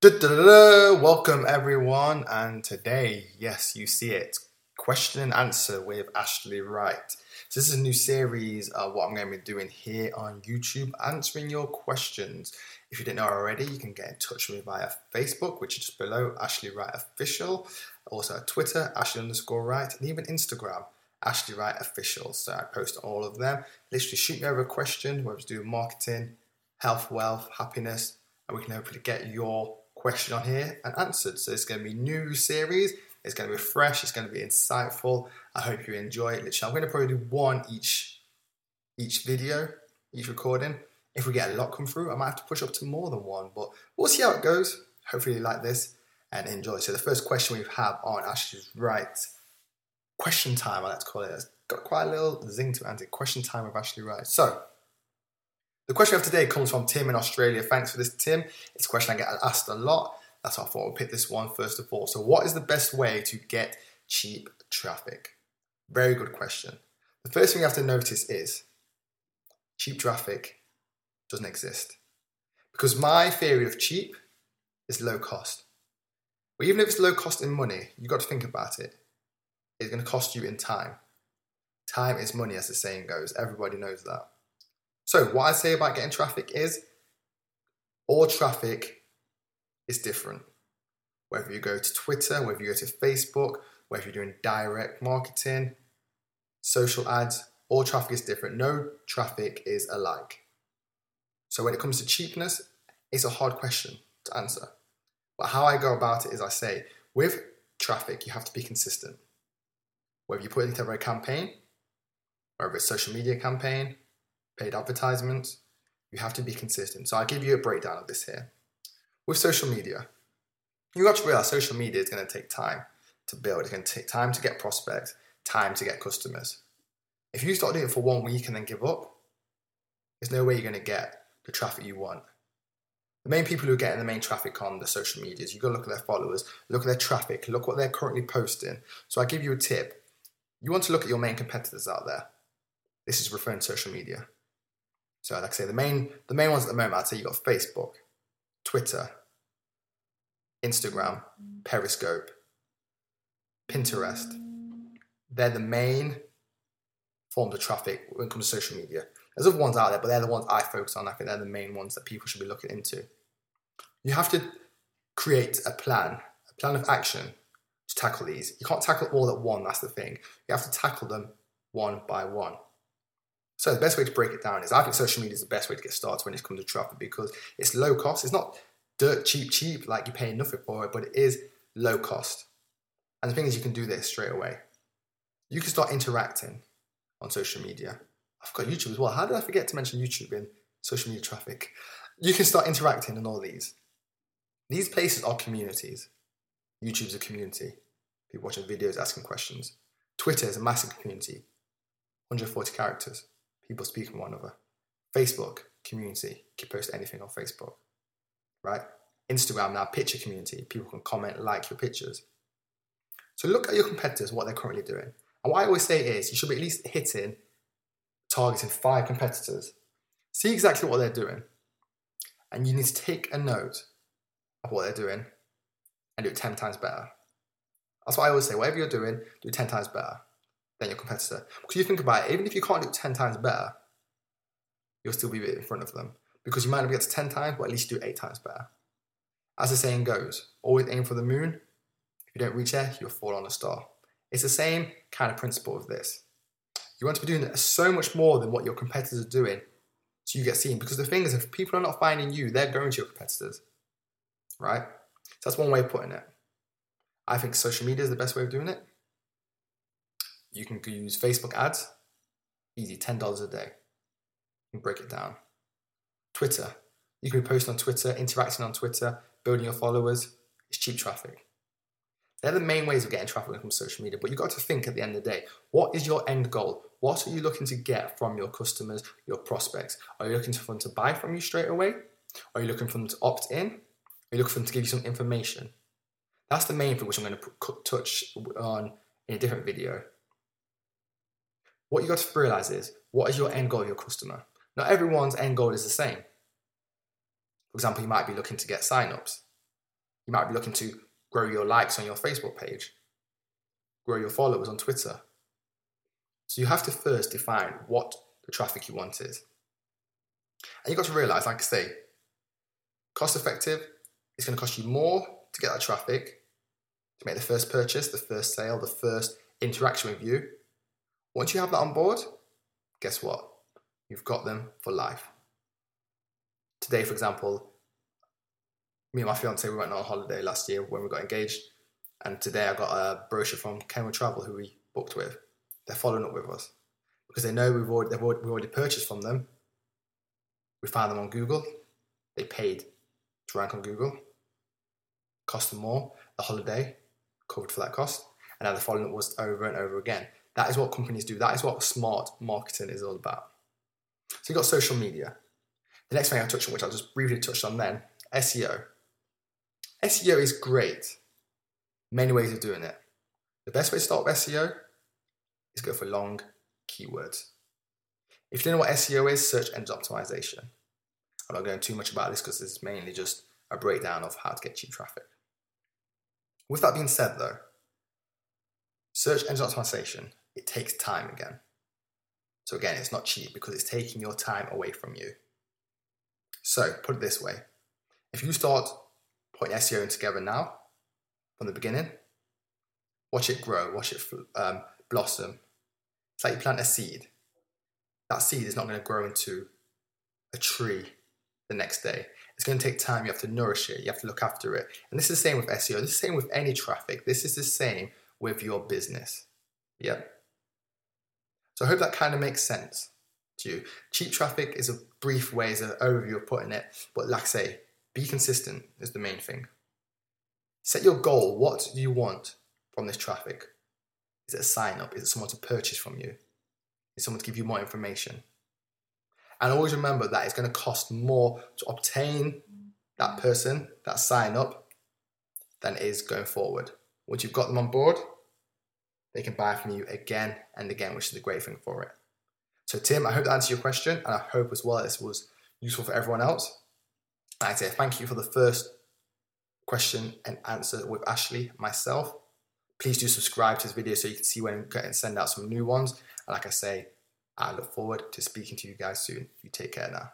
Da-da-da-da. Welcome everyone, and today, yes, you see it, question and answer with Ashley Wright. So this is a new series of what I'm going to be doing here on YouTube, answering your questions. If you didn't know already, you can get in touch with me via Facebook, which is just below Ashley Wright Official. Also Twitter, Ashley underscore Wright, and even Instagram, Ashley Wright Official. So I post all of them. Literally shoot me over a question, whether it's do marketing, health, wealth, happiness, and we can hopefully get your question on here and answered. So it's going to be new series. It's going to be fresh. It's going to be insightful. I hope you enjoy it. Literally, I'm going to probably do one each each video, each recording. If we get a lot come through, I might have to push up to more than one, but we'll see how it goes. Hopefully, you like this and enjoy. So the first question we have on Ashley's right question time. I like to call it. It's got quite a little zing to it. Question time with Ashley Wright. So the question of today comes from Tim in Australia. Thanks for this, Tim. It's a question I get asked a lot. That's why I thought we'll pick this one first of all. So, what is the best way to get cheap traffic? Very good question. The first thing you have to notice is cheap traffic doesn't exist. Because my theory of cheap is low cost. But even if it's low cost in money, you've got to think about it. It's going to cost you in time. Time is money, as the saying goes. Everybody knows that. So, what I say about getting traffic is all traffic is different. Whether you go to Twitter, whether you go to Facebook, whether you're doing direct marketing, social ads, all traffic is different. No traffic is alike. So, when it comes to cheapness, it's a hard question to answer. But how I go about it is I say, with traffic, you have to be consistent. Whether you put it into a campaign, whether it's a social media campaign, paid advertisements, you have to be consistent. So I'll give you a breakdown of this here. With social media, you got to realize social media is going to take time to build. It's going to take time to get prospects, time to get customers. If you start doing it for one week and then give up, there's no way you're going to get the traffic you want. The main people who are getting the main traffic on the social medias, you've got to look at their followers, look at their traffic, look what they're currently posting. So I give you a tip. You want to look at your main competitors out there. This is referring to social media. So, like I say, the main the main ones at the moment, I'd say you got Facebook, Twitter, Instagram, Periscope, Pinterest. They're the main forms of traffic when it comes to social media. There's other ones out there, but they're the ones I focus on. I think they're the main ones that people should be looking into. You have to create a plan, a plan of action to tackle these. You can't tackle all at one, that's the thing. You have to tackle them one by one. So the best way to break it down is I think social media is the best way to get started when it comes to traffic because it's low cost. It's not dirt cheap, cheap, like you're paying nothing for it, but it is low cost. And the thing is, you can do this straight away. You can start interacting on social media. I've got YouTube as well. How did I forget to mention YouTube in social media traffic? You can start interacting in all these. These places are communities. YouTube's a community. People watching videos, asking questions. Twitter is a massive community. 140 characters people speaking to one another. Facebook community, can post anything on Facebook, right? Instagram now, picture community, people can comment, like your pictures. So look at your competitors, what they're currently doing. And what I always say is you should be at least hitting, targeting five competitors. See exactly what they're doing. And you need to take a note of what they're doing and do it 10 times better. That's what I always say. Whatever you're doing, do it 10 times better than your competitor. Because you think about it, even if you can't do it 10 times better, you'll still be in front of them. Because you might not get to 10 times, but at least do 8 times better. As the saying goes, always aim for the moon. If you don't reach there, you'll fall on a star. It's the same kind of principle of this. You want to be doing so much more than what your competitors are doing so you get seen. Because the thing is, if people are not finding you, they're going to your competitors. Right? So that's one way of putting it. I think social media is the best way of doing it. You can use Facebook ads, easy, $10 a day. You can break it down. Twitter, you can be posting on Twitter, interacting on Twitter, building your followers. It's cheap traffic. They're the main ways of getting traffic from social media, but you've got to think at the end of the day what is your end goal? What are you looking to get from your customers, your prospects? Are you looking for them to buy from you straight away? Are you looking for them to opt in? Are you looking for them to give you some information? That's the main thing which I'm going to touch on in a different video. What you got to realize is what is your end goal your customer? Not everyone's end goal is the same. For example, you might be looking to get signups. You might be looking to grow your likes on your Facebook page, grow your followers on Twitter. So you have to first define what the traffic you want is. And you've got to realize, like I say, cost effective, it's going to cost you more to get that traffic, to make the first purchase, the first sale, the first interaction with you. Once you have that on board, guess what? You've got them for life. Today, for example, me and my fiance we went on holiday last year when we got engaged, and today I got a brochure from Kenwood Travel, who we booked with. They're following up with us because they know we've already, already, we already purchased from them. We found them on Google. They paid to rank on Google. Cost them more. The holiday covered for that cost, and now they're following up with us over and over again. That is what companies do. That is what smart marketing is all about. So you've got social media. The next thing I touched on, which I just briefly touched on then, SEO. SEO is great. Many ways of doing it. The best way to start with SEO is go for long keywords. If you don't know what SEO is, search engine optimization. I'm not going too much about this because it's mainly just a breakdown of how to get cheap traffic. With that being said, though, search engine optimization, it takes time again. So again, it's not cheap because it's taking your time away from you. So put it this way: if you start putting SEO in together now, from the beginning, watch it grow, watch it um, blossom. It's like you plant a seed. That seed is not going to grow into a tree the next day. It's going to take time. You have to nourish it. You have to look after it. And this is the same with SEO. This is the same with any traffic. This is the same with your business. Yep. So I hope that kind of makes sense to you. Cheap traffic is a brief way, is an overview of putting it. But like I say, be consistent is the main thing. Set your goal. What do you want from this traffic? Is it a sign up? Is it someone to purchase from you? Is someone to give you more information? And always remember that it's going to cost more to obtain that person, that sign up, than it is going forward. Once you've got them on board, they can buy from you again and again, which is the great thing for it. So, Tim, I hope that answered your question, and I hope as well this was useful for everyone else. I say thank you for the first question and answer with Ashley, myself. Please do subscribe to this video so you can see when I send out some new ones. And like I say, I look forward to speaking to you guys soon. You take care now.